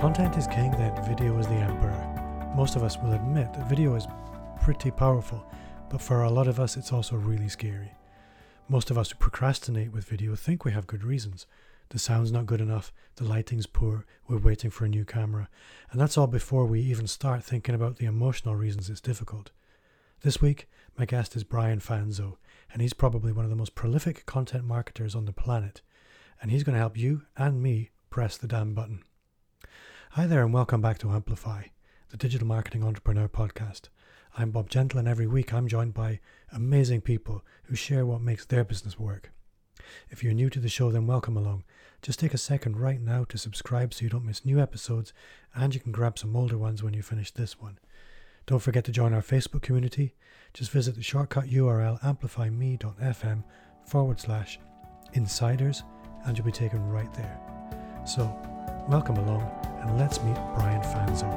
content is king, then video is the emperor. Most of us will admit that video is pretty powerful, but for a lot of us, it's also really scary. Most of us who procrastinate with video think we have good reasons. The sound's not good enough, the lighting's poor, we're waiting for a new camera, and that's all before we even start thinking about the emotional reasons it's difficult. This week, my guest is Brian Fanzo, and he's probably one of the most prolific content marketers on the planet, and he's going to help you and me press the damn button. Hi there, and welcome back to Amplify, the digital marketing entrepreneur podcast. I'm Bob Gentle, and every week I'm joined by amazing people who share what makes their business work. If you're new to the show, then welcome along. Just take a second right now to subscribe so you don't miss new episodes, and you can grab some older ones when you finish this one. Don't forget to join our Facebook community. Just visit the shortcut URL amplifyme.fm forward slash insiders, and you'll be taken right there. So, welcome along and let's meet Brian Fanzo.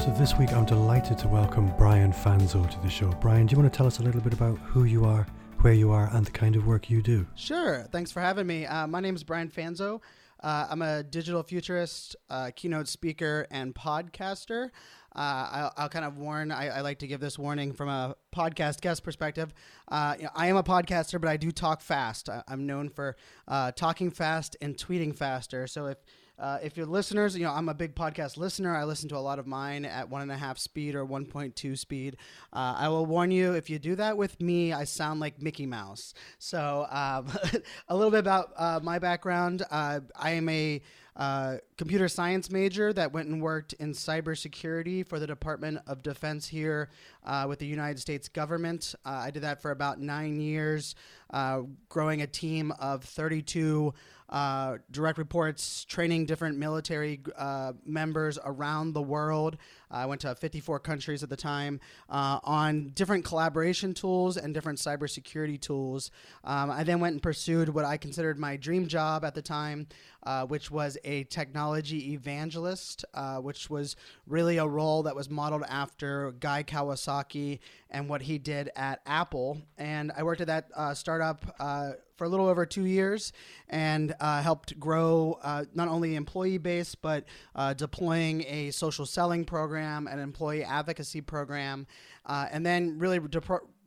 So this week I'm delighted to welcome Brian Fanzo to the show. Brian, do you want to tell us a little bit about who you are, where you are, and the kind of work you do? Sure. Thanks for having me. Uh, my name is Brian Fanzo. Uh, I'm a digital futurist, uh, keynote speaker, and podcaster. Uh, I'll, I'll, kind of warn. I, I, like to give this warning from a podcast guest perspective. Uh, you know, I am a podcaster, but I do talk fast. I, am known for uh, talking fast and tweeting faster. So if uh, if you're listeners, you know, I'm a big podcast listener. I listen to a lot of mine at one and a half speed or 1.2 speed. Uh, I will warn you, if you do that with me, I sound like Mickey Mouse. So, um, a little bit about uh, my background. Uh, I am a uh, computer science major that went and worked in cybersecurity for the Department of Defense here uh, with the United States government. Uh, I did that for about nine years, uh, growing a team of 32 uh, direct reports, training different military uh, members around the world. I went to 54 countries at the time uh, on different collaboration tools and different cybersecurity tools. Um, I then went and pursued what I considered my dream job at the time, uh, which was a technology evangelist, which was really a role that was modeled after Guy Kawasaki and what he did at Apple. And I worked at that startup for a little over two years and uh, helped grow uh, not only employee base but uh, deploying a social selling program, an employee advocacy program, uh, and then really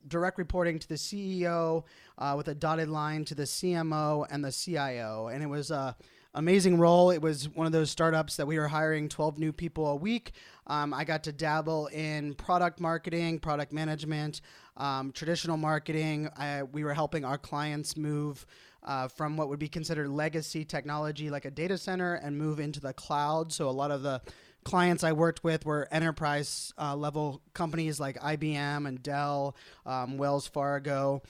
direct reporting to the CEO uh, with a dotted line to the CMO and the CIO. And it was a amazing role. It was one of those startups that we were hiring 12 new people a week. Um, I got to dabble in product marketing, product management, um, traditional marketing. I, we were helping our clients move uh, from what would be considered legacy technology, like a data center, and move into the cloud. So a lot of the clients I worked with were enterprise uh, level companies like IBM and Dell, um, Wells Fargo.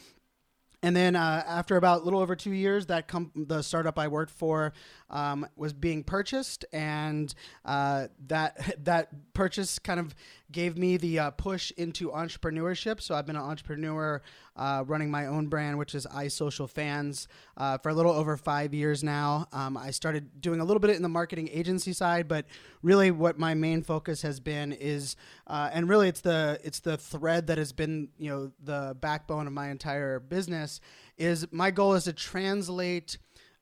And then uh, after about a little over two years, that com- the startup I worked for um, was being purchased, and uh, that that purchase kind of gave me the uh, push into entrepreneurship. So I've been an entrepreneur uh, running my own brand, which is iSocialFanz, uh, for a little over five years now. Um, I started doing a little bit in the marketing agency side, but really what my main focus has been is, uh, and really it's the it's the thread that has been you know the backbone of my entire business. Is my goal is to translate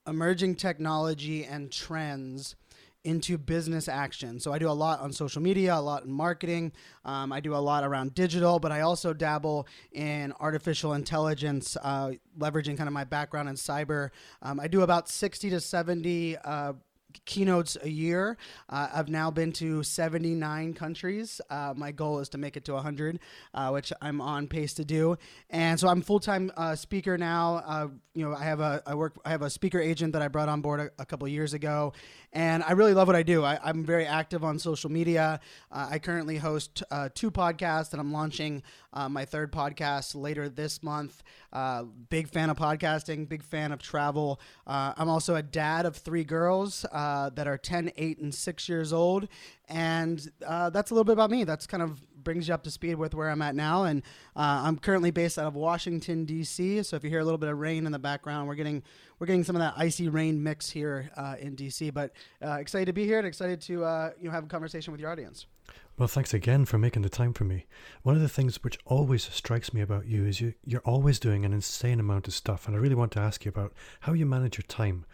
emerging technology and trends into business action. So I do a lot on social media, a lot in marketing. Um, I do a lot around digital, but I also dabble in artificial intelligence, uh, leveraging kind of my background in cyber. Um, I do about 60 to 70 uh, keynotes a year. Uh, I've now been to 79 countries. Uh, my goal is to make it to 100, uh, which I'm on pace to do. And so I'm full time uh, speaker now. Uh, you know, I have a I work I have a speaker agent that I brought on board a, a couple years ago, and I really love what I do. I, am very active on social media. Uh, I currently host two podcasts, and I'm launching my third podcast later this month. big fan of podcasting. Big fan of travel. I'm also a dad of three girls uh, that are 10, 8, and 6 years old. And uh, that's a little bit about me. That's kind of brings you up to speed with where I'm at now. And uh, I'm currently based out of Washington D.C. So if you hear a little bit of rain in the background, we're getting we're getting some of that icy rain mix here uh, in D.C. But uh, excited to be here and excited to uh, you know have a conversation with your audience. Well, thanks again for making the time for me. One of the things which always strikes me about you is you, you're always doing an insane amount of stuff, and I really want to ask you about how you manage your time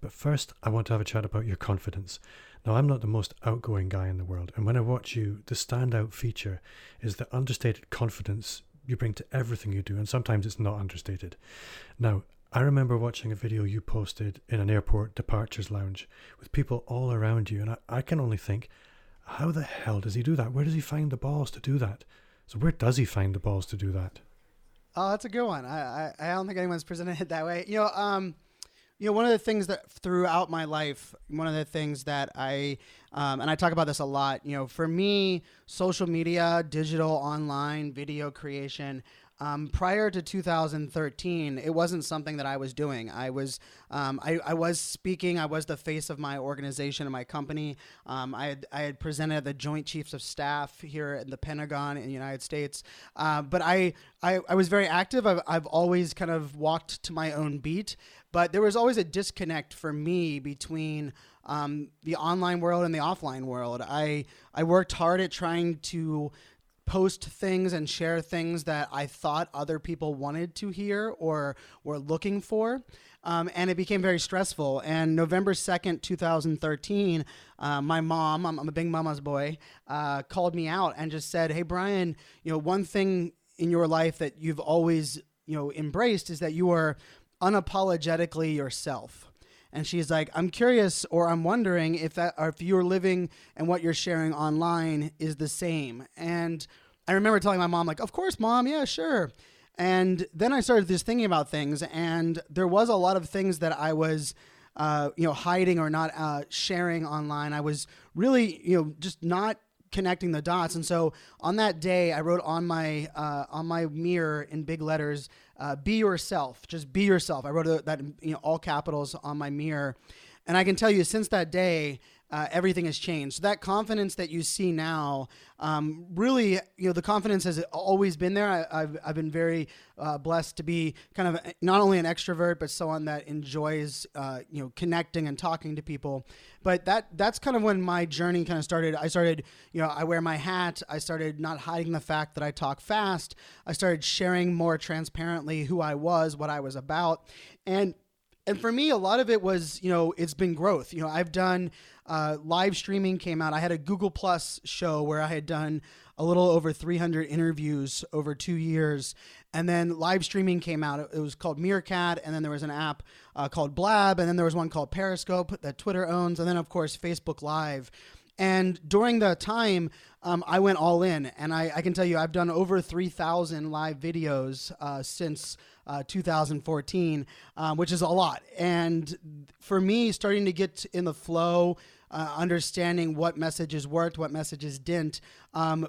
But first, I want to have a chat about your confidence. Now, I'm not the most outgoing guy in the world, and when I watch you, the standout feature is the understated confidence you bring to everything you do, and sometimes it's not understated. Now, I remember watching a video you posted in an airport departures lounge with people all around you, and I, I can only think, how the hell does he do that? Where does he find the balls to do that? So, where does he find the balls to do that? Oh, that's a good one. I, I, I don't think anyone's presented it that way. You know, um, you know, one of the things that throughout my life, one of the things that I, um, and I talk about this a lot, you know, for me, social media, digital, online, video creation, um, prior to 2013, it wasn't something that I was doing. I was, um, I, I, was speaking. I was the face of my organization and my company. Um, I, had, I had presented at the Joint Chiefs of Staff here in the Pentagon in the United States. Uh, but I, I, I, was very active. I've, I've always kind of walked to my own beat. But there was always a disconnect for me between um, the online world and the offline world. I, I worked hard at trying to post things and share things that I thought other people wanted to hear or were looking for. Um, and it became very stressful. And November 2nd, 2013, uh, my mom, I'm, I'm, a big mama's boy, uh, called me out and just said, Hey, Brian, you know, one thing in your life that you've always, you know, embraced is that you are unapologetically yourself. And she's like, I'm curious or I'm wondering if that or if you're living and what you're sharing online is the same. And I remember telling my mom, like, of course, mom, yeah, sure. And then I started just thinking about things, and there was a lot of things that I was, uh, you know, hiding or not uh, sharing online. I was really, you know, just not connecting the dots. And so on that day, I wrote on my uh, on my mirror in big letters, uh, "Be yourself." Just be yourself. I wrote that you know all capitals on my mirror, and I can tell you since that day uh, everything has changed. So that confidence that you see now, um, really, you know, the confidence has always been there. I, have I've been very uh, blessed to be kind of not only an extrovert, but someone that enjoys, uh, you know, connecting and talking to people. But that that's kind of when my journey kind of started. I started, you know, I wear my hat. I started not hiding the fact that I talk fast. I started sharing more transparently who I was, what I was about, and and for me, a lot of it was, you know, it's been growth. You know, I've done uh, live streaming came out. I had a Google Plus show where I had done a little over 300 interviews over two years. And then live streaming came out. It was called Meerkat. And then there was an app uh, called Blab. And then there was one called Periscope that Twitter owns. And then, of course, Facebook Live. And during the time, um, I went all in. And I, I, can tell you, I've done over 3,000 live videos uh, since uh, 2014, um, which is a lot. And for me, starting to get in the flow, uh, understanding what messages worked, what messages didn't. Um,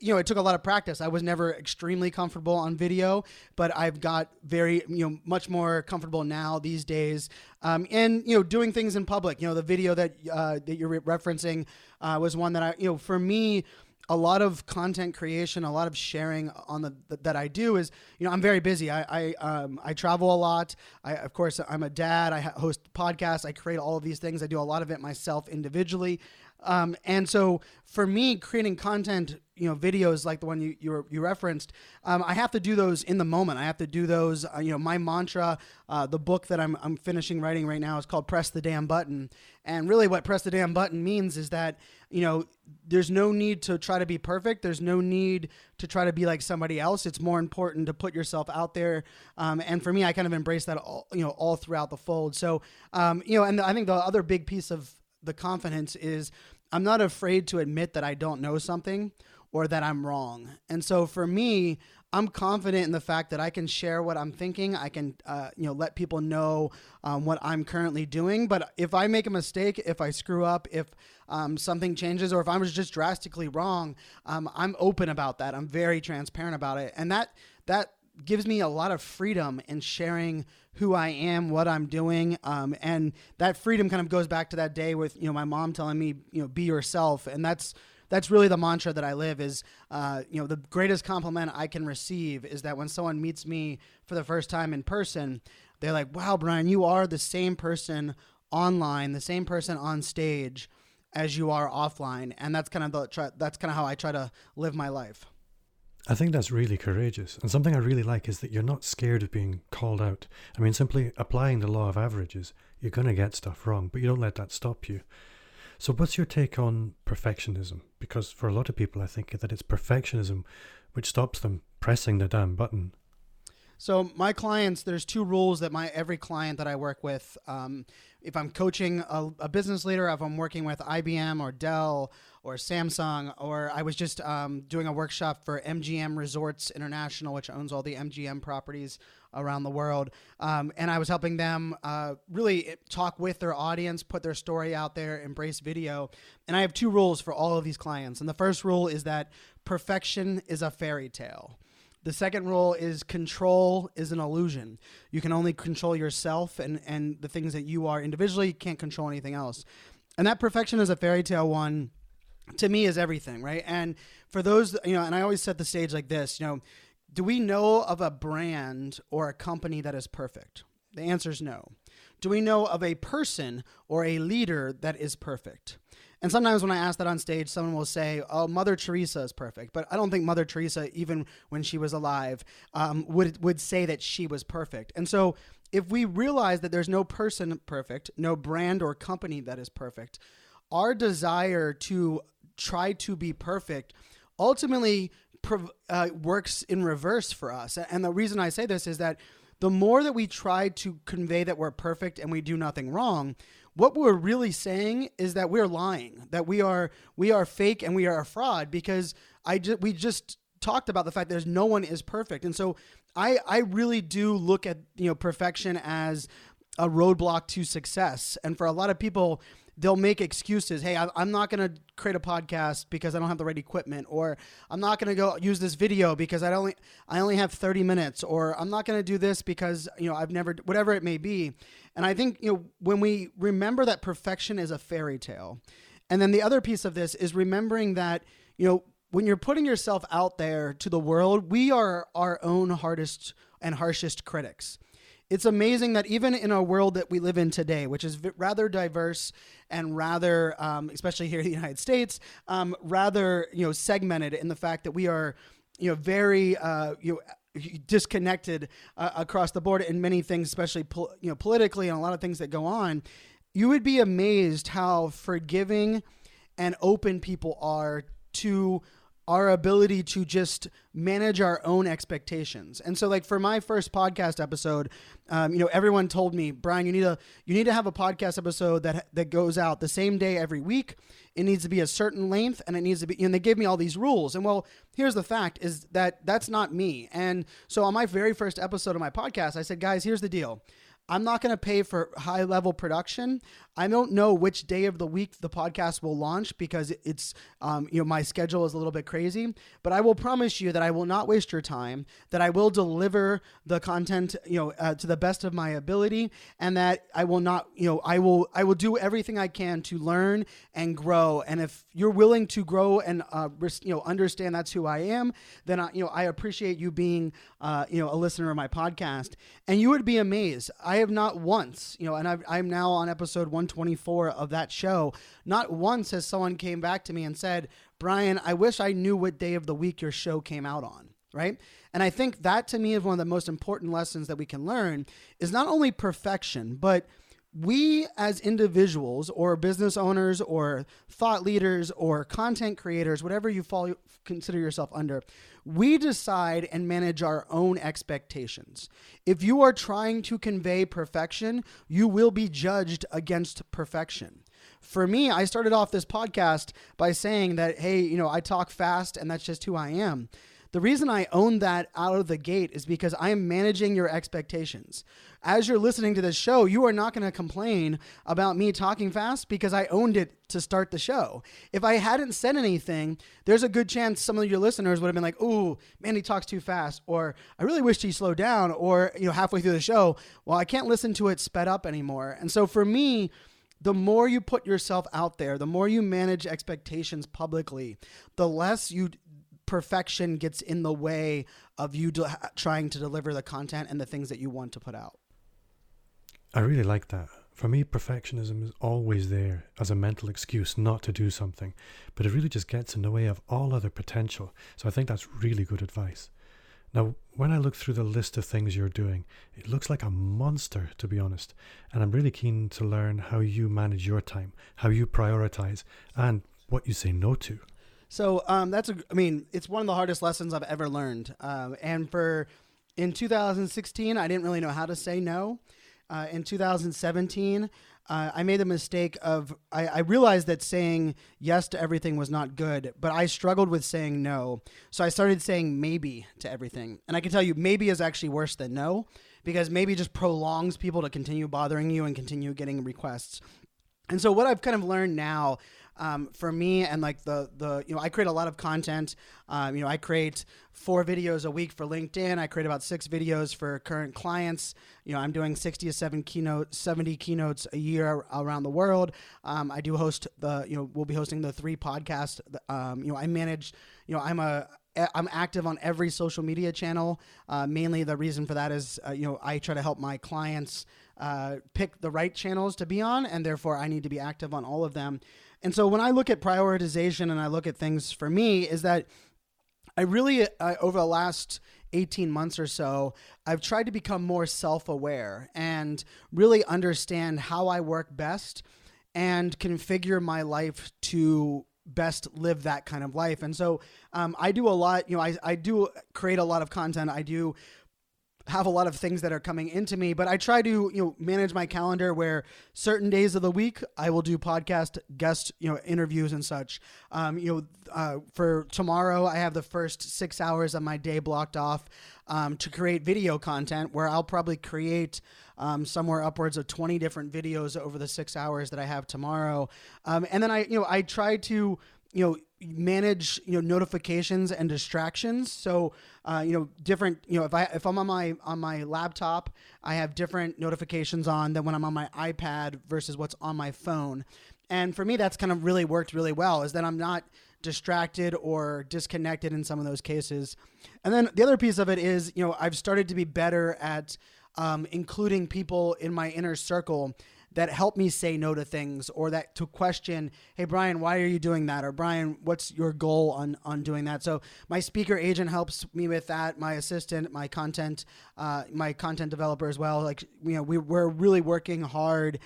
you know, it took a lot of practice. I was never extremely comfortable on video, but I've got very, you know, much more comfortable now these days. Um, and you know, doing things in public. You know, the video that uh, that you're referencing uh, was one that I, you know, for me a lot of content creation, a lot of sharing on the that I do is, you know, I'm very busy. I I, um, I travel a lot. I of course I'm a dad. I host podcasts. I create all of these things. I do a lot of it myself individually. Um, and so for me, creating content, you know, videos like the one you you, you referenced, um, I have to do those in the moment. I have to do those. Uh, you know, my mantra, uh, the book that I'm I'm finishing writing right now is called "Press the Damn Button," and really, what "Press the Damn Button" means is that you know, there's no need to try to be perfect. There's no need to try to be like somebody else. It's more important to put yourself out there. Um, and for me, I kind of embrace that all, you know, all throughout the fold. So, um, you know, and I think the other big piece of the confidence is I'm not afraid to admit that I don't know something or that I'm wrong. And so for me, I'm confident in the fact that I can share what I'm thinking. I can, uh, you know, let people know um, what I'm currently doing. But if I make a mistake, if I screw up, if um, something changes, or if I was just drastically wrong, um, I'm open about that. I'm very transparent about it, and that that gives me a lot of freedom in sharing who I am, what I'm doing, um, and that freedom kind of goes back to that day with you know my mom telling me you know be yourself, and that's that's really the mantra that I live is uh, you know the greatest compliment I can receive is that when someone meets me for the first time in person, they're like, "Wow, Brian, you are the same person online, the same person on stage." as you are offline and that's kind of the that's kind of how I try to live my life. I think that's really courageous. And something I really like is that you're not scared of being called out. I mean, simply applying the law of averages, you're going to get stuff wrong, but you don't let that stop you. So, what's your take on perfectionism? Because for a lot of people, I think that it's perfectionism which stops them pressing the damn button. So my clients, there's two rules that my every client that I work with, um, if I'm coaching a, a, business leader, if I'm working with IBM or Dell or Samsung, or I was just um, doing a workshop for MGM Resorts International, which owns all the MGM properties around the world, um, and I was helping them uh, really talk with their audience, put their story out there, embrace video. And I have two rules for all of these clients. And the first rule is that perfection is a fairy tale. The second rule is control is an illusion. You can only control yourself and, and the things that you are individually. You can't control anything else. And that perfection is a fairy tale one to me is everything, right? And for those, you know, and I always set the stage like this, you know, do we know of a brand or a company that is perfect? The answer is no. Do we know of a person or a leader that is perfect? And sometimes when I ask that on stage, someone will say, "Oh, Mother Teresa is perfect," but I don't think Mother Teresa, even when she was alive, um, would would say that she was perfect. And so, if we realize that there's no person perfect, no brand or company that is perfect, our desire to try to be perfect ultimately uh, works in reverse for us. And the reason I say this is that the more that we try to convey that we're perfect and we do nothing wrong, what we're really saying is that we're lying, that we are we are fake and we are a fraud because I ju- we just talked about the fact there's no one is perfect. And so I I really do look at, you know, perfection as a roadblock to success. And for a lot of people, they'll make excuses. Hey, I, am not going to create a podcast because I don't have the right equipment, or I'm not going to go use this video because I only I only have 30 minutes, or I'm not going to do this because you know I've never whatever it may be. And I think you know when we remember that perfection is a fairy tale, and then the other piece of this is remembering that you know when you're putting yourself out there to the world, we are our own hardest and harshest critics it's amazing that even in a world that we live in today, which is rather diverse and rather, um, especially here in the United States, um, rather you know segmented in the fact that we are you know very uh, you know disconnected uh, across the board in many things, especially pol- you know politically and a lot of things that go on. You would be amazed how forgiving and open people are to our ability to just manage our own expectations. And so, like for my first podcast episode, um, you know, everyone told me, Brian, you need a you need to have a podcast episode that that goes out the same day every week. It needs to be a certain length, and it needs to be. And they gave me all these rules. And well, here's the fact: is that that's not me. And so, on my very first episode of my podcast, I said, guys, here's the deal. I'm not going to pay for high level production. I don't know which day of the week the podcast will launch because it's, um, you know, my schedule is a little bit crazy. But I will promise you that I will not waste your time. That I will deliver the content, you know, uh, to the best of my ability, and that I will not, you know, I will, I will do everything I can to learn and grow. And if you're willing to grow and, uh, you know, understand that's who I am, then I, you know, I appreciate you being, uh, you know, a listener of my podcast. And you would be amazed. I have not once, you know, and i I'm now on episode 124 of that show. Not once has someone came back to me and said, Brian, I wish I knew what day of the week your show came out on. Right. And I think that to me is one of the most important lessons that we can learn is not only perfection, but we as individuals or business owners or thought leaders or content creators, whatever you fall, consider yourself under, we decide and manage our own expectations. If you are trying to convey perfection, you will be judged against perfection. For me, I started off this podcast by saying that, hey, you know, I talk fast and that's just who I am. The reason I own that out of the gate is because I am managing your expectations. As you're listening to this show, you are not going to complain about me talking fast because I owned it to start the show. If I hadn't said anything, there's a good chance some of your listeners would have been like, "Ooh, man, he talks too fast," or "I really wish he slowed down," or you know, halfway through the show, well, I can't listen to it sped up anymore. And so for me, the more you put yourself out there, the more you manage expectations publicly, the less you perfection gets in the way of you trying to deliver the content and the things that you want to put out. I really like that. For me, perfectionism is always there as a mental excuse not to do something, but it really just gets in the way of all other potential. So I think that's really good advice. Now, when I look through the list of things you're doing, it looks like a monster, to be honest. And I'm really keen to learn how you manage your time, how you prioritize, and what you say no to. So um, that's a, I mean, it's one of the hardest lessons I've ever learned. Um, and for in 2016, I didn't really know how to say no. Uh, in 2017, uh, I made the mistake of I, I, realized that saying yes to everything was not good, but I struggled with saying no. So I started saying maybe to everything, and I can tell you maybe is actually worse than no because maybe just prolongs people to continue bothering you and continue getting requests. And so what I've kind of learned now um, for me and like the the you know I create a lot of content. Um, you know I create four videos a week for LinkedIn. I create about six videos for current clients. You know I'm doing sixty to seven keynote seventy keynotes a year around the world. Um, I do host the you know we'll be hosting the three podcasts. Um, you know I manage. You know I'm a I'm active on every social media channel. Uh, mainly, the reason for that is, uh, you know, I try to help my clients uh, pick the right channels to be on, and therefore I need to be active on all of them. And so when I look at prioritization and I look at things for me, is that I really, uh, over the last 18 months or so, I've tried to become more self aware and really understand how I work best and configure my life to best live that kind of life. And so um, I do a lot, you know, I, I do create a lot of content. I do have a lot of things that are coming into me, but I try to you know manage my calendar where certain days of the week I will do podcast guest you know interviews and such. Um, you know, uh, for tomorrow I have the first six hours of my day blocked off um, to create video content where I'll probably create. Um, somewhere upwards of 20 different videos over the six hours that I have tomorrow. Um, and then I, you know, I try to, you know, manage you know notifications and distractions. So uh, you know different you know if i if i'm on my on my laptop i have different notifications on than when i'm on my ipad versus what's on my phone. And for me that's kind of really worked really well is that i'm not distracted or disconnected in some of those cases. And then the other piece of it is you know i've started to be better at um, including people in my inner circle that help me say no to things or that to question, hey Brian, why are you doing that? Or Brian, what's your goal on on doing that? So my speaker agent helps me with that. My assistant, my content, uh, my content developer as well. Like you know, we we're really working hard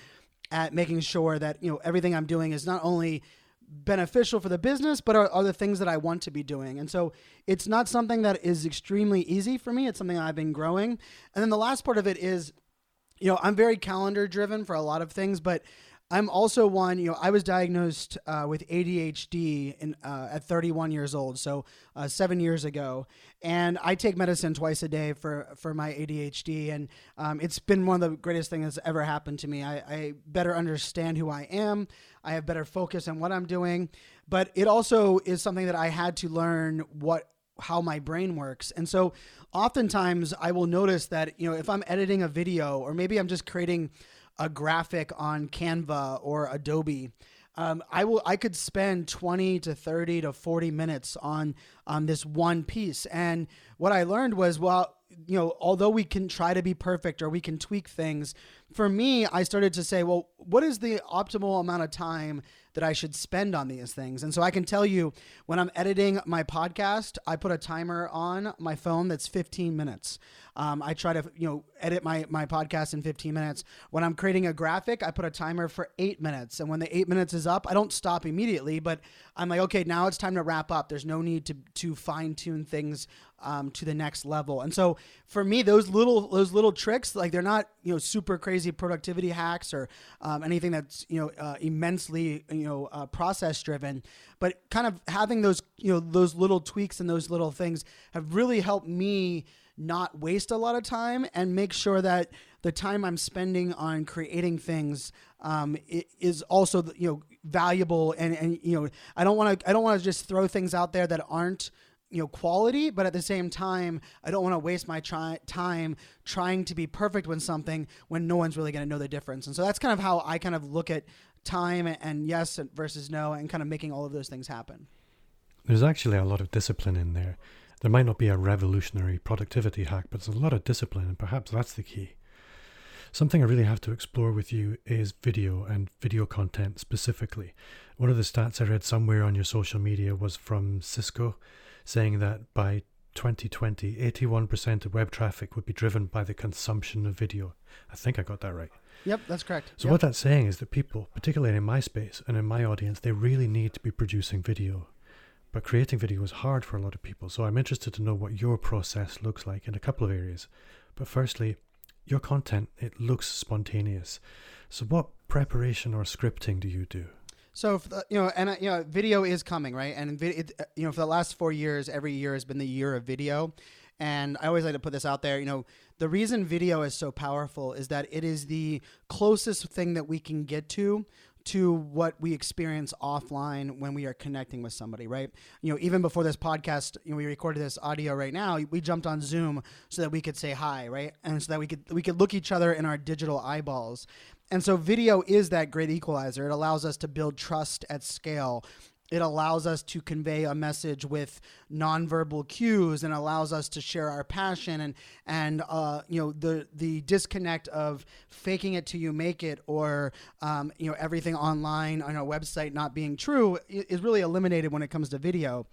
at making sure that you know everything I'm doing is not only beneficial for the business, but are, are the things that I want to be doing. And so it's not something that is extremely easy for me. It's something I've been growing. And then the last part of it is you know, I'm very calendar driven for a lot of things, but I'm also one, you know, I was diagnosed uh, with ADHD in, uh, at 31 years old, so uh, seven years ago. And I take medicine twice a day for, for my ADHD. And um, it's been one of the greatest things that's ever happened to me. I, I better understand who I am, I have better focus on what I'm doing. But it also is something that I had to learn what how my brain works. And so oftentimes I will notice that, you know, if I'm editing a video or maybe I'm just creating a graphic on Canva or Adobe, um, I will I could spend 20 to 30 to 40 minutes on on this one piece. And what I learned was well, you know, although we can try to be perfect or we can tweak things, for me, I started to say, well, what is the optimal amount of time that I should spend on these things. And so I can tell you when I'm editing my podcast, I put a timer on my phone that's 15 minutes. Um, I try to you know edit my my podcast in 15 minutes. When I'm creating a graphic, I put a timer for eight minutes, and when the eight minutes is up, I don't stop immediately, but I'm like, okay, now it's time to wrap up. There's no need to to fine tune things um, to the next level. And so for me, those little those little tricks, like they're not you know super crazy productivity hacks or um, anything that's you know uh, immensely you know uh, process driven, but kind of having those you know those little tweaks and those little things have really helped me not waste a lot of time and make sure that the time I'm spending on creating things um, is also you know valuable and and you know I don't want to I don't want to just throw things out there that aren't you know quality but at the same time i don't want to waste my try- time trying to be perfect with something when no one's really going to know the difference and so that's kind of how i kind of look at time and yes versus no and kind of making all of those things happen there's actually a lot of discipline in there there might not be a revolutionary productivity hack, but there's a lot of discipline, and perhaps that's the key. Something I really have to explore with you is video and video content specifically. One of the stats I read somewhere on your social media was from Cisco saying that by 2020, 81% of web traffic would be driven by the consumption of video. I think I got that right. Yep, that's correct. So Yep. what that's saying is that people, particularly in my space and in my audience, they really need to be producing video. But creating video is hard for a lot of people. So I'm interested to know what your process looks like in a couple of areas. But firstly, your content, it looks spontaneous. So what preparation or scripting do you do? So the, you know, and uh, you know, video is coming, right? And it, uh, you know, for the last four years, every year has been the year of video. And I always like to put this out there. You know, the reason video is so powerful is that it is the closest thing that we can get to to what we experience offline when we are connecting with somebody, right? You know, even before this podcast, you know, we recorded this audio right now. We jumped on Zoom so that we could say hi, right? And so that we could we could look each other in our digital eyeballs. And so video is that great equalizer. It allows us to build trust at scale. It allows us to convey a message with nonverbal cues and allows us to share our passion and and uh, you know the the disconnect of faking it till you make it or um, you know everything online on a website not being true is really eliminated when it comes to video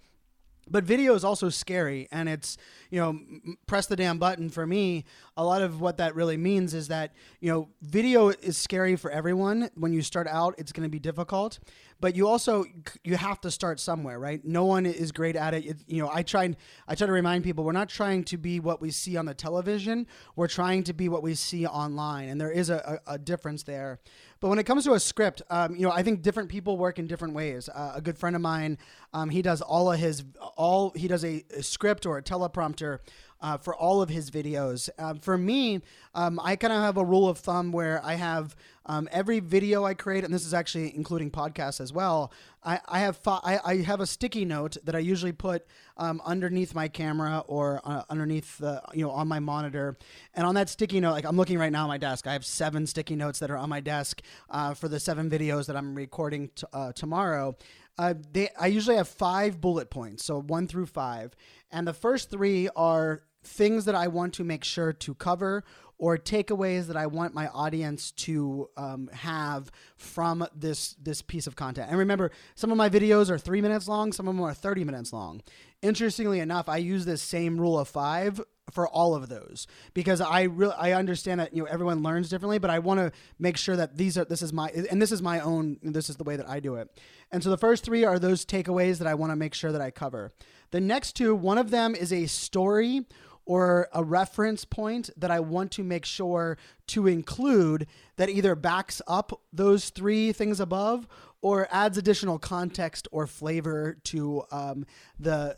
but video is also scary and it's you know press the damn button for me. A lot of what that really means is that you know video is scary for everyone. When you start out it's going to be difficult but you also you have to start somewhere right? No one is great at it, it you know i try i try to remind people we're not trying to be what we see on the television. We're trying to be what we see online and there is a, a, a difference there but when it comes to a script, um, you know, I think different people work in different ways. Uh, a good friend of mine, um, he does all of his all he does a, a script or a teleprompter uh, for all of his videos. Um, for me, um, I kind of have a rule of thumb where I have um, every video I create, and this is actually including podcasts as well. I, I have I, I have a sticky note that I usually put um, underneath my camera or uh, underneath the you know on my monitor, and on that sticky note, like I'm looking right now on my desk, I have seven sticky notes that are on my desk uh, for the seven videos that I'm recording t- uh, tomorrow. Uh, they, I usually have five bullet points, so one through five, and the first three are things that I want to make sure to cover or takeaways that I want my audience to um, have from this this piece of content. And remember, some of my videos are three minutes long, some of them are thirty minutes long. Interestingly enough, I use this same rule of five for all of those because I really I understand that you know everyone learns differently, but I want to make sure that these are this is my and this is my own this is the way that I do it. And so the first three are those takeaways that I want to make sure that I cover. The next two, one of them is a story or a reference point that I want to make sure to include that either backs up those three things above or adds additional context or flavor to um, the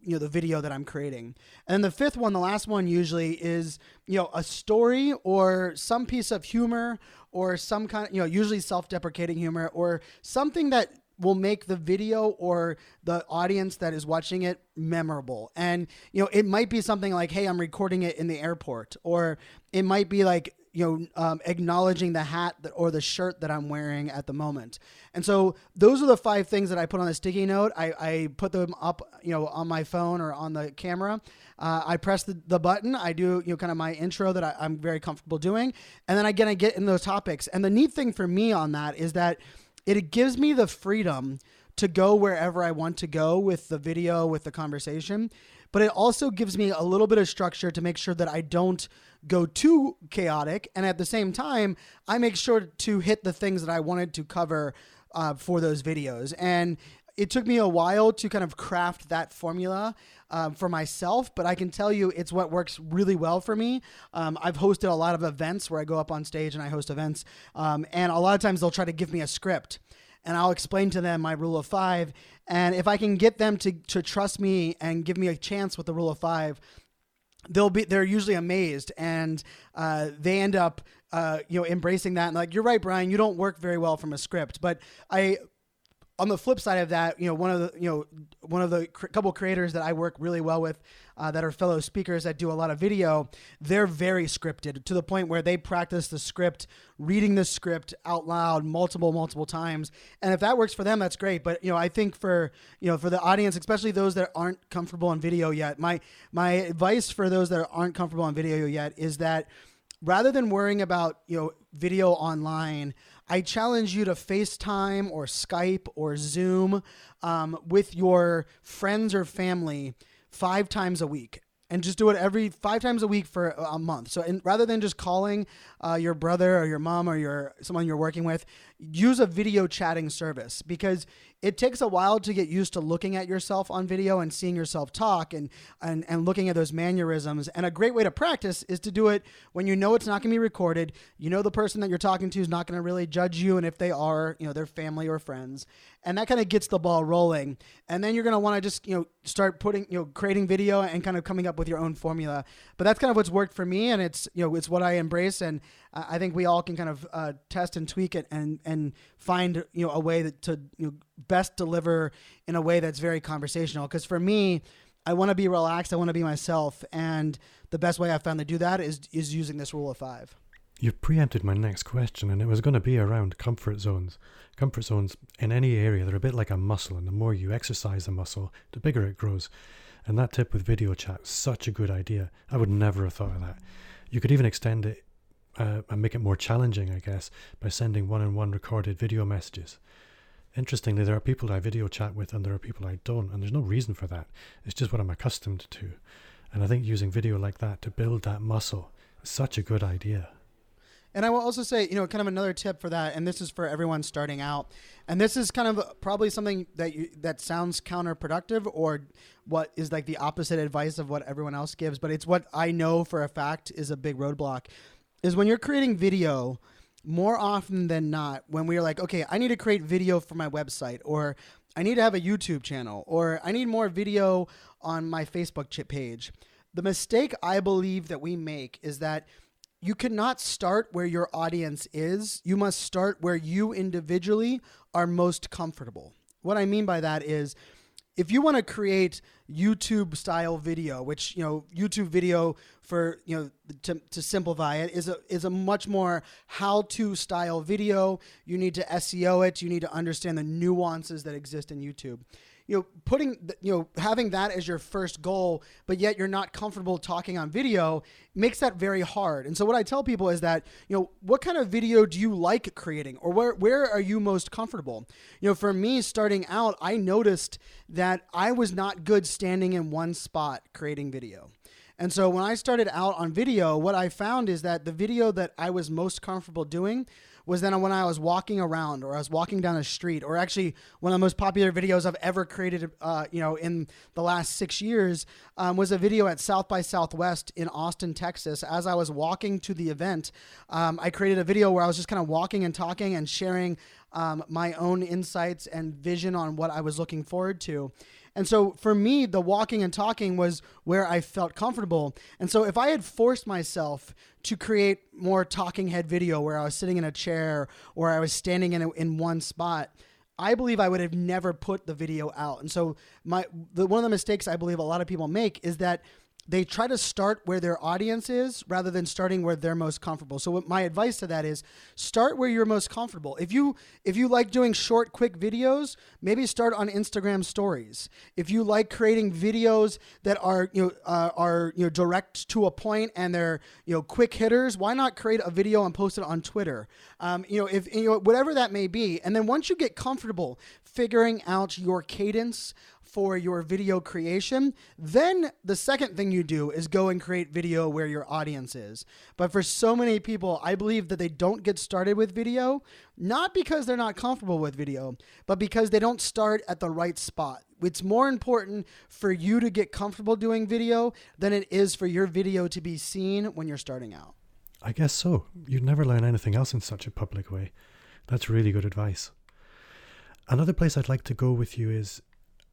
you know the video that I'm creating. And the fifth one, the last one usually is you know a story or some piece of humor or some kind you know usually self-deprecating humor or something that will make the video or the audience that is watching it memorable. And you know, it might be something like, "Hey, I'm recording it in the airport," or it might be like, you know, um, acknowledging the hat that, or the shirt that I'm wearing at the moment. And so those are the five things that I put on the sticky note. I, I put them up, you know, on my phone or on the camera. Uh, I press the, the button. I do, you know, kind of my intro that I, I'm very comfortable doing, and then again, I get in those topics. And the neat thing for me on that is that it gives me the freedom to go wherever I want to go with the video, with the conversation. But it also gives me a little bit of structure to make sure that I don't go too chaotic. And at the same time, I make sure to hit the things that I wanted to cover uh, for those videos. And it took me a while to kind of craft that formula um, for myself, but I can tell you it's what works really well for me. Um, I've hosted a lot of events where I go up on stage and I host events, um, and a lot of times they'll try to give me a script. And I'll explain to them my rule of five. And if I can get them to, to trust me and give me a chance with the rule of five, they'll be they're usually amazed and uh, they end up uh, you know embracing that and like you're right brian you don't work very well from a script but i on the flip side of that, you know, one of the you know one of the cr- couple creators that I work really well with, uh, that are fellow speakers that do a lot of video, they're very scripted to the point where they practice the script, reading the script out loud multiple multiple times. And if that works for them, that's great. But you know, I think for you know for the audience, especially those that aren't comfortable on video yet, my my advice for those that aren't comfortable on video yet is that rather than worrying about you know video online, I challenge you to FaceTime or Skype or Zoom um, with your friends or family five times a week and just do it every five times a week for a month. So, in, rather than just calling uh, your brother or your mom or your someone you're working with, use a video chatting service because it takes a while to get used to looking at yourself on video and seeing yourself talk and, and, and looking at those mannerisms. And a great way to practice is to do it when you know it's not going to be recorded. You know the person that you're talking to is not going to really judge you, and if they are, you know, their family or friends, and that kind of gets the ball rolling. And then you're going to want to just you know start putting you know creating video and kind of coming up with your own formula. But that's kind of what's worked for me, and it's you know it's what I embrace and I think we all can kind of uh, test and tweak it and and find you know a way that to you know, best deliver in a way that's very conversational. Because for me, I want to be relaxed. I want to be myself, and the best way I've found to do that is is using this rule of five. You've preempted my next question, and it was going to be around comfort zones. Comfort zones in any area, they're a bit like a muscle, and the more you exercise the muscle, the bigger it grows. And that tip with video chat, such a good idea. I would never have thought of that. You could even extend it uh, and make it more challenging, I guess, by sending one on one recorded video messages. Interestingly, there are people I video chat with and there are people I don't, and there's no reason for that. It's just what I'm accustomed to. And I think using video like that to build that muscle is such a good idea. And I will also say, you know, kind of another tip for that, and this is for everyone starting out, and this is kind of probably something that you, that sounds counterproductive or what is like the opposite advice of what everyone else gives, but it's what I know for a fact is a big roadblock is when you're creating video, more often than not, when we're like, okay, I need to create video for my website, or I need to have a YouTube channel, or I need more video on my Facebook page. The mistake I believe that we make is that you cannot start where your audience is. You must start where you individually are most comfortable. What I mean by that is if you want to create YouTube style video, which you know YouTube video for you know to, to simplify it is a is a much more how to style video. You need to SEO it. You need to understand the nuances that exist in YouTube you know, putting, you know, having that as your first goal, but yet you're not comfortable talking on video makes that very hard. And so what I tell people is that, you know, what kind of video do you like creating or where, where are you most comfortable? You know, for me starting out, I noticed that I was not good standing in one spot creating video. And so when I started out on video, what I found is that the video that I was most comfortable doing was then when I was walking around or I was walking down a street, or actually one of the most popular videos I've ever created, uh, you know, in the last six years, um, was a video at South by Southwest in Austin, Texas. As I was walking to the event, um, I created a video where I was just kind of walking and talking and sharing um, my own insights and vision on what I was looking forward to. And so for me, the walking and talking was where I felt comfortable. And so if I had forced myself to create more talking head video where I was sitting in a chair or I was standing in, a, in one spot, I believe I would have never put the video out. And so my the, one of the mistakes I believe a lot of people make is that they try to start where their audience is rather than starting where they're most comfortable. So my advice to that is start where you're most comfortable. If you if you like doing short quick videos, maybe start on Instagram stories. If you like creating videos that are you know uh, are you know direct to a point and they're you know quick hitters, why not create a video and post it on Twitter? Um, you know if you know whatever that may be. And then once you get comfortable figuring out your cadence for your video creation. Then the second thing you do is go and create video where your audience is. But for so many people, I believe that they don't get started with video, not because they're not comfortable with video, but because they don't start at the right spot. It's more important for you to get comfortable doing video than it is for your video to be seen when you're starting out. I guess so. You'd never learn anything else in such a public way. That's really good advice. Another place I'd like to go with you is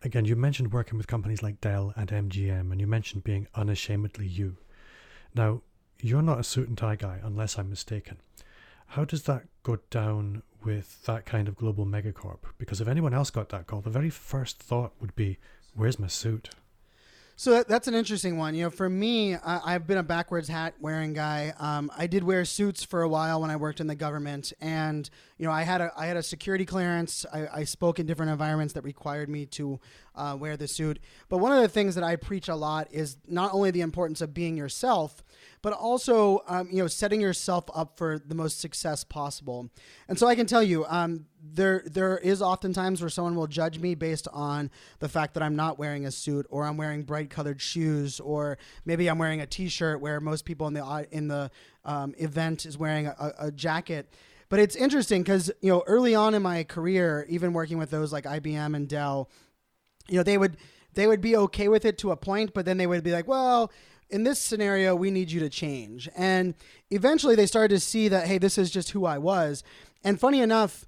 again, you mentioned working with companies like Dell and MGM, and you mentioned being unashamedly you. Now, you're not a suit and tie guy, unless I'm mistaken. How does that go down with that kind of global megacorp? Because if anyone else got that call, the very first thought would be, where's my suit? So that, that's an interesting one. You know, for me, I, have been a backwards hat wearing guy. Um, I did wear suits for a while when I worked in the government, and you know, I had a I had a security clearance. I, I spoke in different environments that required me to uh, wear the suit. But one of the things that I preach a lot is not only the importance of being yourself, but also um, you know setting yourself up for the most success possible. And so I can tell you, um, there there is oftentimes where someone will judge me based on the fact that I'm not wearing a suit or I'm wearing bright colored shoes or maybe I'm wearing a T-shirt where most people in the in the um, event is wearing a, a jacket. But it's interesting because you know early on in my career, even working with those like IBM and Dell, you know they would they would be okay with it to a point, but then they would be like, well, in this scenario, we need you to change. And eventually they started to see that, hey, this is just who I was. And funny enough,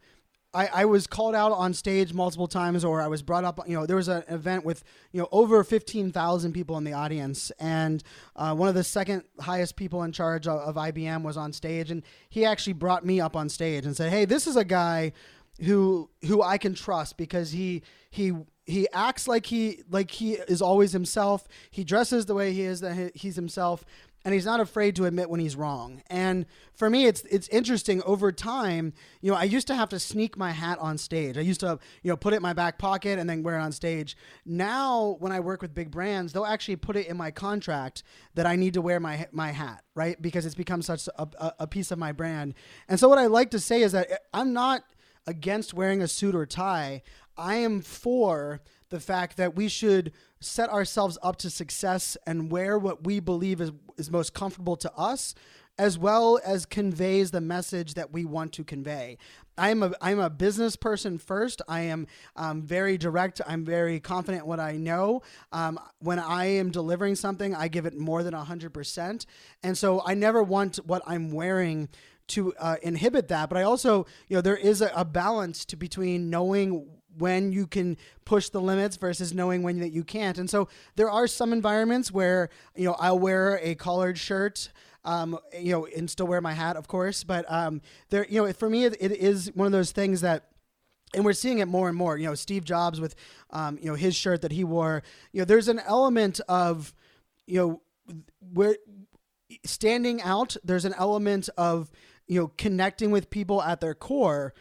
I, I was called out on stage multiple times, or I was brought up. You know, there was an event with you know over fifteen thousand people in the audience, and uh, one of the second highest people in charge of, of IBM was on stage, and he actually brought me up on stage and said, "Hey, this is a guy who who I can trust because he he he acts like he like he is always himself. He dresses the way he is that he's himself, and he's not afraid to admit when he's wrong. And for me, it's it's interesting over time. You know, I used to have to sneak my hat on stage. I used to you know put it in my back pocket and then wear it on stage. Now, when I work with big brands, they'll actually put it in my contract that I need to wear my my hat, right? Because it's become such a, a, a piece of my brand. And so, what I like to say is that eh, I'm not against wearing a suit or tie. I am for the fact that we should set ourselves up to success and wear what we believe is, is most comfortable to us as well as conveys the message that we want to convey. I'm a I'm a business person first. I am um, very direct. I'm very confident what I know. Um, when I am delivering something, I give it more than hundred percent, and so I never want what I'm wearing to uh, inhibit that. But I also, you know, there is a, a balance to between knowing when you can push the limits versus knowing when that you can't. And so there are some environments where you know I'll wear a collared shirt. Um, you know, and still wear my hat, of course. But um, there, you know, for me, it, it is one of those things that and we're seeing it more and more. You know, Steve Jobs with, um, you know, his shirt that he wore. You know, there's an element of, you know, where standing out. There's an element of, you know, connecting with people at their core.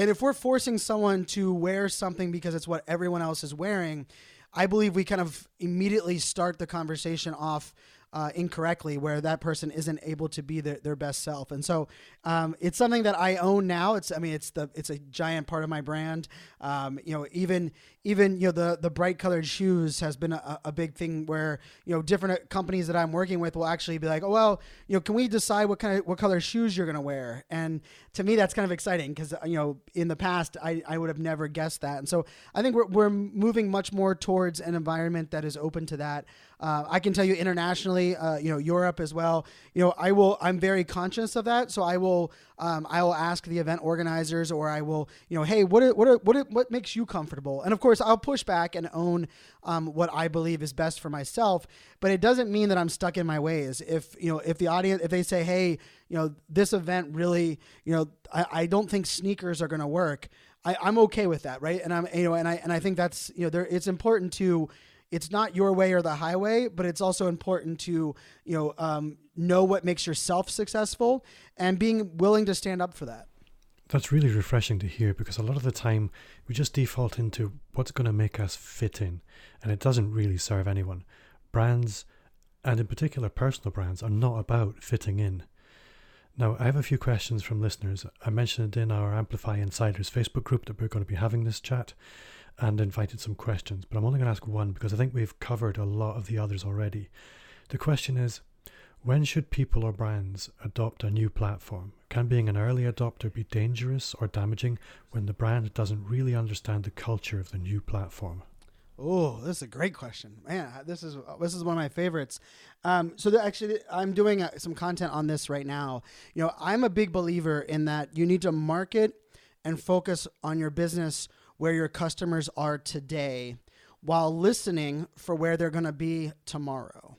And if we're forcing someone to wear something because it's what everyone else is wearing, I believe we kind of immediately start the conversation off uh, incorrectly where that person isn't able to be their, their best self and so um, it's something that i own now it's i mean it's the it's a giant part of my brand um, you know even even you know the the bright colored shoes has been a, a, big thing where you know different companies that I'm working with will actually be like, oh well, you know, can we decide what kind of what color shoes you're gonna wear? And to me, that's kind of exciting because you know in the past I, I would have never guessed that, and so I think we're we're moving much more towards an environment that is open to that. Uh, I can tell you internationally, uh, you know, Europe as well. You know, I will. I'm very conscious of that, so I will um, I will ask the event organizers, or I will, you know, hey, what what what what makes you comfortable? And of course, I'll push back and own um, what I believe is best for myself. But it doesn't mean that I'm stuck in my ways. If you know, if the audience, if they say, hey, you know, this event really, you know, I, I don't think sneakers are going to work. I, I'm okay with that, right? And I'm, you know, and I and I think that's, you know, there. It's important to it's not your way or the highway, but it's also important to you know um, know what makes yourself successful and being willing to stand up for that. That's really refreshing to hear because a lot of the time we just default into what's going to make us fit in, and it doesn't really serve anyone. Brands, and in particular personal brands, are not about fitting in. Now, I have a few questions from listeners. I mentioned in our Amplify Insiders Facebook group that we're going to be having this chat and invited some questions, but I'm only going to ask one because I think we've covered a lot of the others already. The question is when should people or brands adopt a new platform? Can being an early adopter be dangerous or damaging when the brand doesn't really understand the culture of the new platform? Oh, this is a great question, man. This is this is one of my favorites. Um, so actually, I'm doing uh, some content on this right now. You know, I'm a big believer in that you need to market and focus on your business where your customers are today while listening for where they're going to be tomorrow.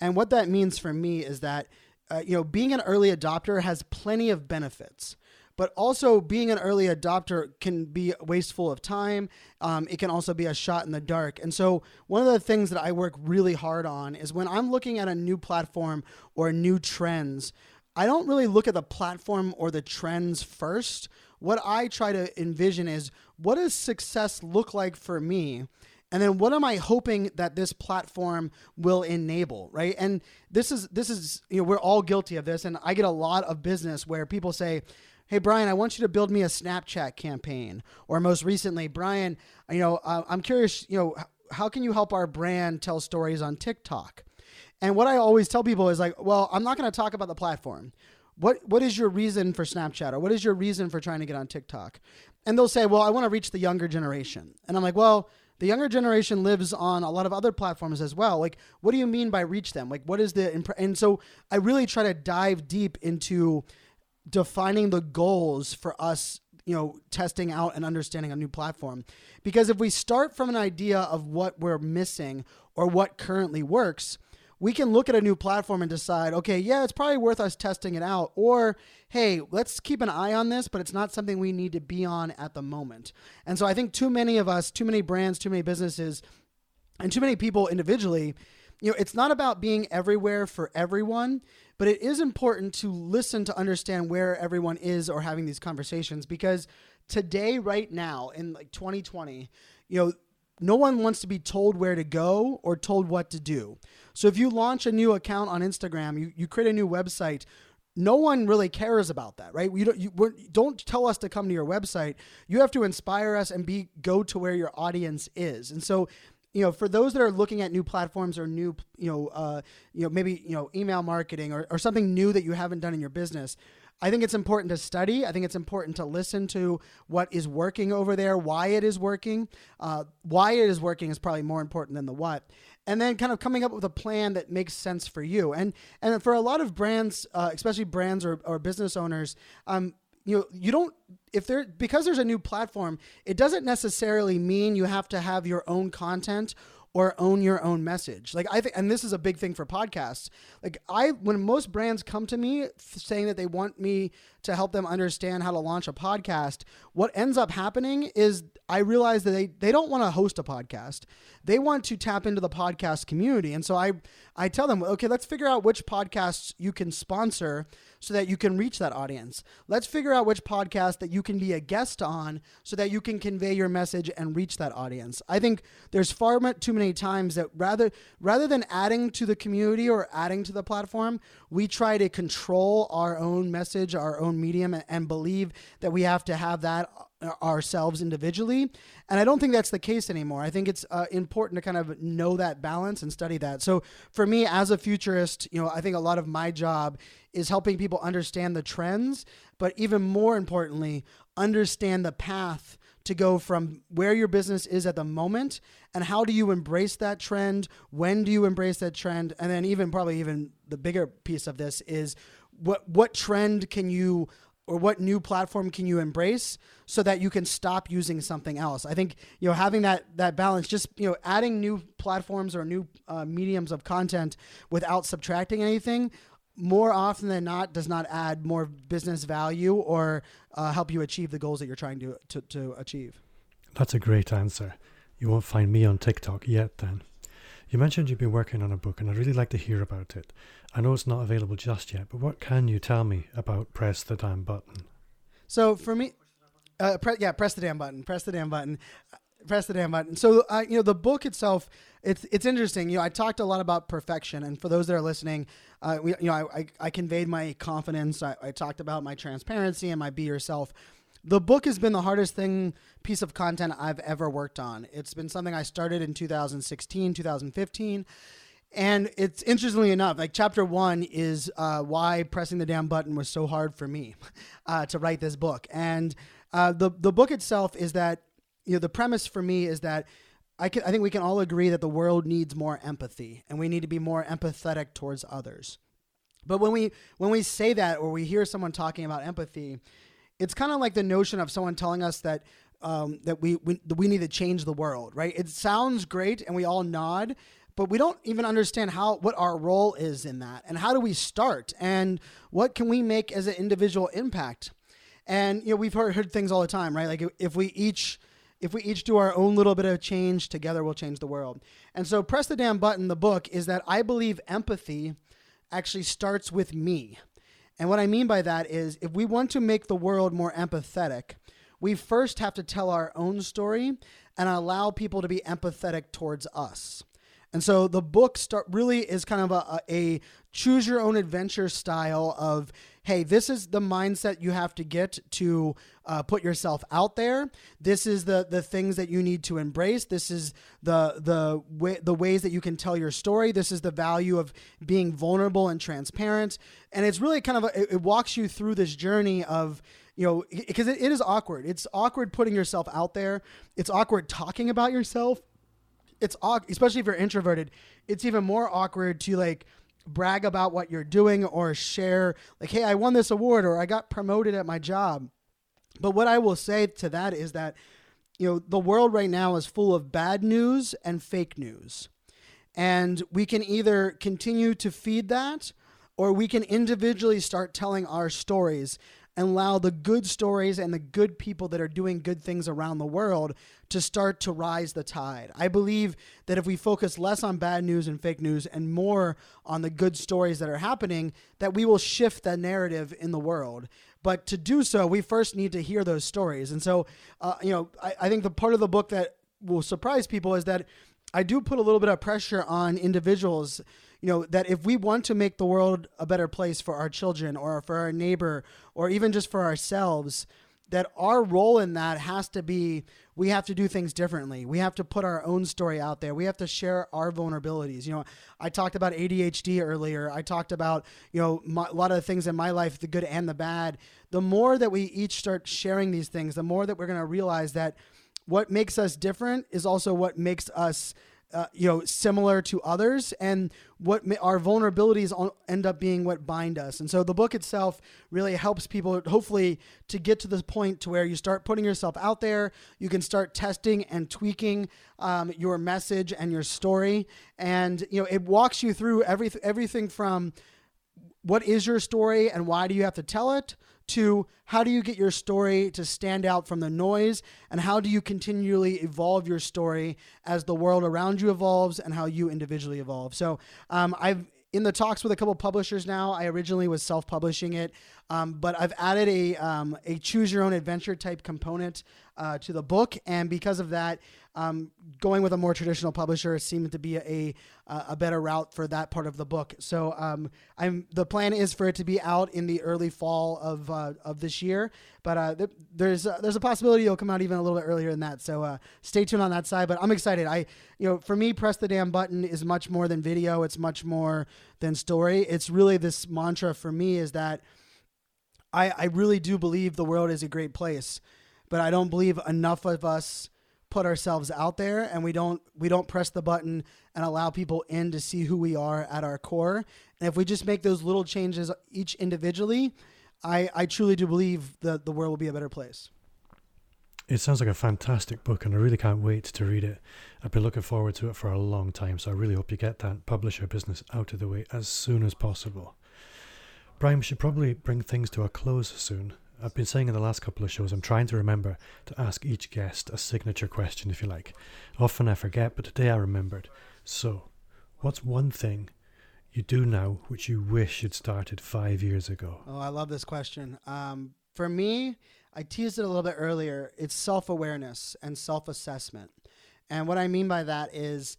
And what that means for me is that uh, you know being an early adopter has plenty of benefits but also being an early adopter can be wasteful of time. Um, it can also be a shot in the dark. And so, one of the things that I work really hard on is when I'm looking at a new platform or new trends, I don't really look at the platform or the trends first. What I try to envision is what does success look like for me? and then what am i hoping that this platform will enable right? And this is this is you know we're all guilty of this and i get a lot of business where people say hey brian i want you to build me a snapchat campaign. Or most recently brian you know uh, i'm curious you know how can you help our brand tell stories on tiktok? And what i always tell people is like well i'm not going to talk about the platform. What what is your reason for Snapchat? Or what is your reason for trying to get on TikTok? And they'll say, "Well, I want to reach the younger generation." And I'm like, "Well, the younger generation lives on a lot of other platforms as well. Like, what do you mean by reach them? Like, what is the imp-? and so I really try to dive deep into defining the goals for us you know testing out and understanding a new platform because if we start from an idea of what we're missing or what currently works we can look at a new platform and decide, okay, yeah, it's probably worth us testing it out. Or, hey, let's keep an eye on this, but it's not something we need to be on at the moment. And so I think too many of us, too many brands, too many businesses, and too many people individually, you know, it's not about being everywhere for everyone, but it is important to listen to understand where everyone is or having these conversations because today, right now, in like 2020, you know, no one wants to be told where to go or told what to do. So if you launch a new account on Instagram, you, you create a new website, no one really cares about that, right? You don't, you don't tell us to come to your website. You have to inspire us and be go to where your audience is. And so, you know, for those that are looking at new platforms or new, you know, uh, you know, maybe you know, email marketing or, or something new that you haven't done in your business, I think it's important to study. I think it's important to listen to what is working over there, why it is working. Uh, why it is working is probably more important than the what. And then kind of coming up with a plan that makes sense for you. And and for a lot of brands, uh, especially brands or, or business owners, um, you know, you don't if there because there's a new platform, it doesn't necessarily mean you have to have your own content or own your own message. Like I think, and this is a big thing for podcasts. Like I, when most brands come to me saying that they want me to help them understand how to launch a podcast, what ends up happening is I realize that they, they don't want to host a podcast. They want to tap into the podcast community. And so I, I tell them, okay, let's figure out which podcasts you can sponsor so that you can reach that audience. Let's figure out which podcast that you can be a guest on so that you can convey your message and reach that audience. I think there's far too many times that rather rather than adding to the community or adding to the platform, we try to control our own message, our own medium, and believe that we have to have that ourselves individually. And I don't think that's the case anymore. I think it's uh, important to kind of know that balance and study that. So for me, as a futurist, you know, I think a lot of my job is helping people understand the trends, but even more importantly, understand the path to go from where your business is at the moment and how do you embrace that trend when do you embrace that trend and then even probably even the bigger piece of this is what what trend can you or what new platform can you embrace so that you can stop using something else i think you know having that that balance just you know adding new platforms or new uh, mediums of content without subtracting anything more often than not does not add more business value or uh, help you achieve the goals that you're trying to, to, to achieve. That's a great answer. You won't find me on TikTok yet then. You mentioned you've been working on a book, and I'd really like to hear about it. I know it's not available just yet, but what can you tell me about Press the Damn Button? So for me, uh, pre- yeah, press the damn button. Press the damn button press the damn button. So, uh, you know, the book itself, it's it's interesting. You know, I talked a lot about perfection, and for those that are listening, uh, we, you know, I, I, I conveyed my confidence. I, I talked about my transparency and my be yourself. The book has been the hardest thing piece of content I've ever worked on. It's been something I started in 2016, 2015. And it's interestingly enough, like chapter one is uh, why pressing the damn button was so hard for me uh, to write this book. And uh, the the book itself is that you know the premise for me is that I, can, I think we can all agree that the world needs more empathy and we need to be more empathetic towards others. But when we when we say that or we hear someone talking about empathy, it's kind of like the notion of someone telling us that um, that we, we we need to change the world, right? It sounds great and we all nod, but we don't even understand how what our role is in that and how do we start and what can we make as an individual impact. And you know we've heard, heard things all the time, right? Like if we each if we each do our own little bit of change, together we'll change the world. And so, Press the Damn Button, the book, is that I believe empathy actually starts with me. And what I mean by that is if we want to make the world more empathetic, we first have to tell our own story and allow people to be empathetic towards us. And so the book start really is kind of a, a choose your own adventure style of hey, this is the mindset you have to get to uh, put yourself out there. This is the the things that you need to embrace. This is the the way the ways that you can tell your story. This is the value of being vulnerable and transparent. And it's really kind of a, it walks you through this journey of you know because it, it is awkward. It's awkward putting yourself out there. It's awkward talking about yourself. It's awkward, especially if you're introverted. It's even more awkward to like brag about what you're doing or share like hey i won this award or i got promoted at my job. But what i will say to that is that you know the world right now is full of bad news and fake news. And we can either continue to feed that or we can individually start telling our stories and allow the good stories and the good people that are doing good things around the world to start to rise the tide. I believe that if we focus less on bad news and fake news and more on the good stories that are happening, that we will shift the narrative in the world. But to do so, we first need to hear those stories. And so, uh, you know, I, I think the part of the book that will surprise people is that I do put a little bit of pressure on individuals you know that if we want to make the world a better place for our children or for our neighbor or even just for ourselves that our role in that has to be we have to do things differently. We have to put our own story out there. We have to share our vulnerabilities. You know, I talked about ADHD earlier. I talked about, you know, my, a lot of the things in my life, the good and the bad. The more that we each start sharing these things, the more that we're going to realize that what makes us different is also what makes us uh, you know similar to others and what our vulnerabilities end up being what bind us. And so the book itself really helps people hopefully to get to this point to where you start putting yourself out there you can start testing and tweaking um, your message and your story and you know it walks you through everything everything from what is your story and why do you have to tell it to how do you get your story to stand out from the noise and how do you continually evolve your story as the world around you evolves and how you individually evolve? So um, i've in the talks with a couple publishers now i originally was self-publishing it um, but i've added a, um, a choose your own adventure type component uh, to the book and because of that um, going with a more traditional publisher seemed to be a, a, a better route for that part of the book. So um, I'm the plan is for it to be out in the early fall of uh, of this year, but uh, th- there's uh, there's a possibility it'll come out even a little bit earlier than that. So uh, stay tuned on that side. But I'm excited. I you know for me, press the damn button is much more than video. It's much more than story. It's really this mantra for me is that I I really do believe the world is a great place, but I don't believe enough of us put ourselves out there and we don't we don't press the button and allow people in to see who we are at our core. And if we just make those little changes each individually i i truly do believe that the world will be a better place. It sounds like a fantastic book and i really can't wait to read it. I've been looking forward to it for a long time so i really hope you get that publisher business out of the way as soon as possible. Brian we should probably bring things to a close soon I've been saying in the last couple of shows, I'm trying to remember to ask each guest a signature question, if you like. Often I forget, but today I remembered. So, what's one thing you do now which you wish you'd started five years ago? Oh, I love this question. Um, for me, I teased it a little bit earlier. It's self awareness and self assessment. And what I mean by that is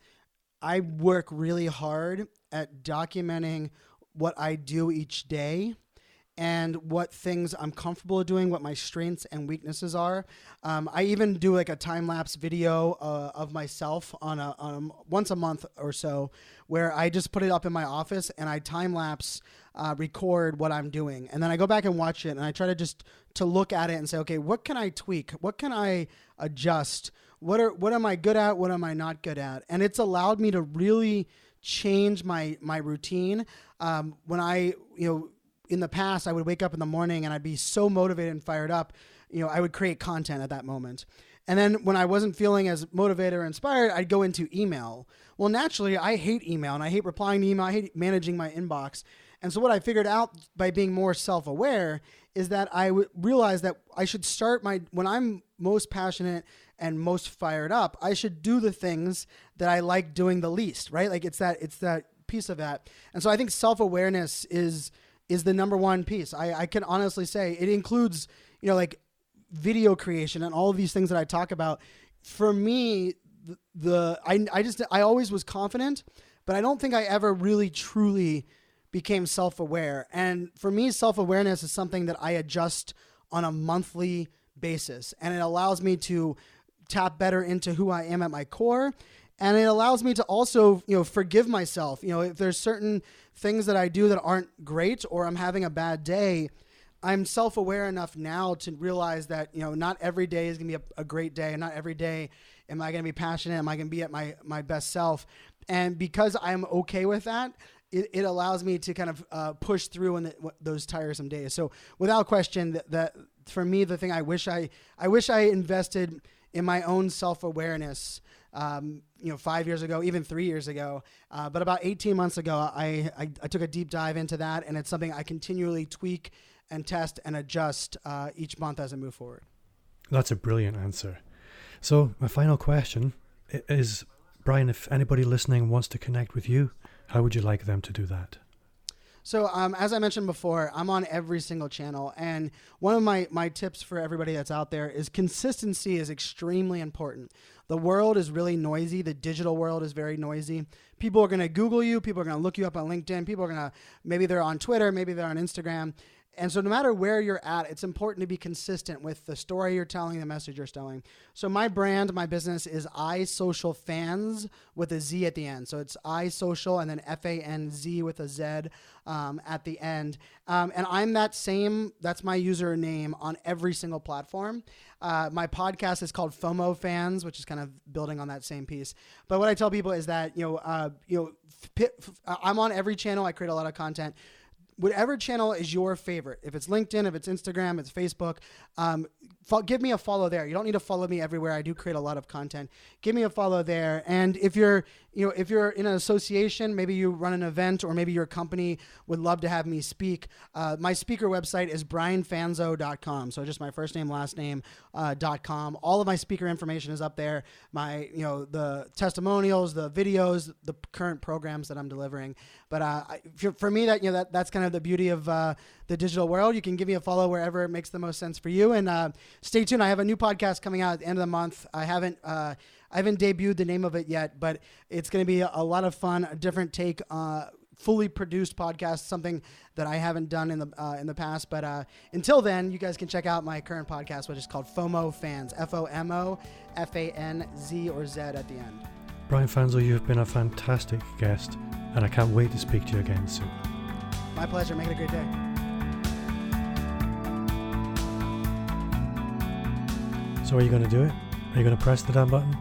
I work really hard at documenting what I do each day and what things I'm comfortable doing, what my strengths and weaknesses are. Um, I even do like a time lapse video uh, of myself on a, on a, once a month or so, where I just put it up in my office and I time lapse uh, record what I'm doing, and then I go back and watch it, and I try to just to look at it and say, okay, what can I tweak? What can I adjust? What are what am I good at? What am I not good at? And it's allowed me to really change my my routine. Um, when I you know in the past, I would wake up in the morning and I'd be so motivated and fired up. You know, I would create content at that moment. And then when I wasn't feeling as motivated or inspired, I'd go into email. Well, naturally, I hate email and I hate replying to email. I hate managing my inbox. And so, what I figured out by being more self aware is that I w- realized that I should start my, when I'm most passionate and most fired up, I should do the things that I like doing the least, right? Like it's that, it's that piece of that. And so, I think self awareness is, is the number one piece. I, I can honestly say it includes, you know, like video creation and all of these things that I talk about, for me, the, the I, I just I always was confident, but I don't think I ever really truly became self-aware. And for me, self-awareness is something that I adjust on a monthly basis, and it allows me to tap better into who I am at my core and it allows me to also you know forgive myself. You know if there's certain things that i do that aren't great or i'm having a bad day i'm self-aware enough now to realize that you know not every day is going to be a, a, great day. And not every day am i going to be passionate. Am i going to be at my my best self. And because i'm okay with that it, it allows me to kind of uh, push through in the, those tiresome days. So without question that, that for me the thing i wish i i wish i invested in my own self-awareness um, you know, five years ago, even three years ago. Uh, but about 18 months ago, I, I, I, took a deep dive into that, and it's something I continually tweak and test and adjust uh, each month as I move forward. That's a brilliant answer. So, my final question is Brian, if anybody listening wants to connect with you, how would you like them to do that? So, um, as I mentioned before, I'm on every single channel, and one of my my tips for everybody that's out there is consistency is extremely important. The world is really noisy. The digital world is very noisy. People are going to Google you. People are going to look you up on LinkedIn. People are going to maybe they're on Twitter, maybe they're on Instagram, and so, no matter where you're at, it's important to be consistent with the story you're telling, the message you're telling. So, my brand, my business is iSocialFanz with a Z at the end. So, it's I Social and then F A N Z with a Z um, at the end. Um, and I'm that same, that's my username on every single platform. Uh, my podcast is called FOMO Fanz, which is kind of building on that same piece. But what I tell people is that, you know, uh, you know, I'm on every channel, I create a lot of content whatever channel is your favorite. If it's LinkedIn, if it's Instagram, it's Facebook, um, fo- give me a follow there. You don't need to follow me everywhere. I do create a lot of content. Give me a follow there. And if you're, you know, if you're in an association, maybe you run an event, or maybe your company would love to have me speak. Uh, my speaker website is brianfanzo.com. So just my first name, last name uh, .com. All of my speaker information is up there. My, you know, the testimonials, the videos, the current programs that I'm delivering. But uh, for, me, that you know, that that's kind of the beauty of uh, the digital world. You can give me a follow wherever it makes the most sense for you. And uh, stay tuned. I have a new podcast coming out at the end of the month. I haven't. I haven't debuted the name of it yet, but it's going to be a, lot of fun, a different take, uh, fully produced podcast, something that I haven't done in the uh, in the past. But uh, until then, you guys can check out my current podcast, which is called FOMO Fanz, F O M O F A N Z or Z at the end. Brian Fanzo, you've been a fantastic guest, and I can't wait to speak to you again soon. My pleasure. Make it a great day. So, are you going to do it? Are you going to press the damn button?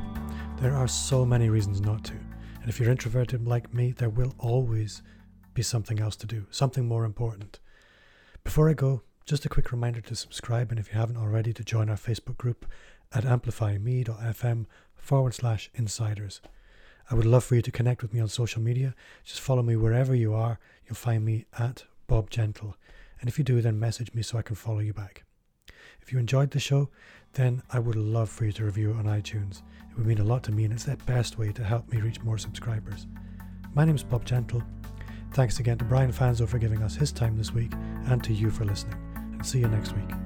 There are so many reasons not to. And if you're introverted like me, there will always be something else to do, something more important. Before I go, just a quick reminder to subscribe, and if you haven't already, to join our Facebook group at amplifyme.fm forward slash insiders. I would love for you to connect with me on social media. Just follow me wherever you are. You'll find me at Bob Gentle. And if you do, then message me so I can follow you back. If you enjoyed the show, then I would love for you to review it on iTunes. Would mean a lot to me, and it's the best way to help me reach more subscribers. My name is Bob Gentle. Thanks again to Brian Fanzo for giving us his time this week, and to you for listening. And see you next week.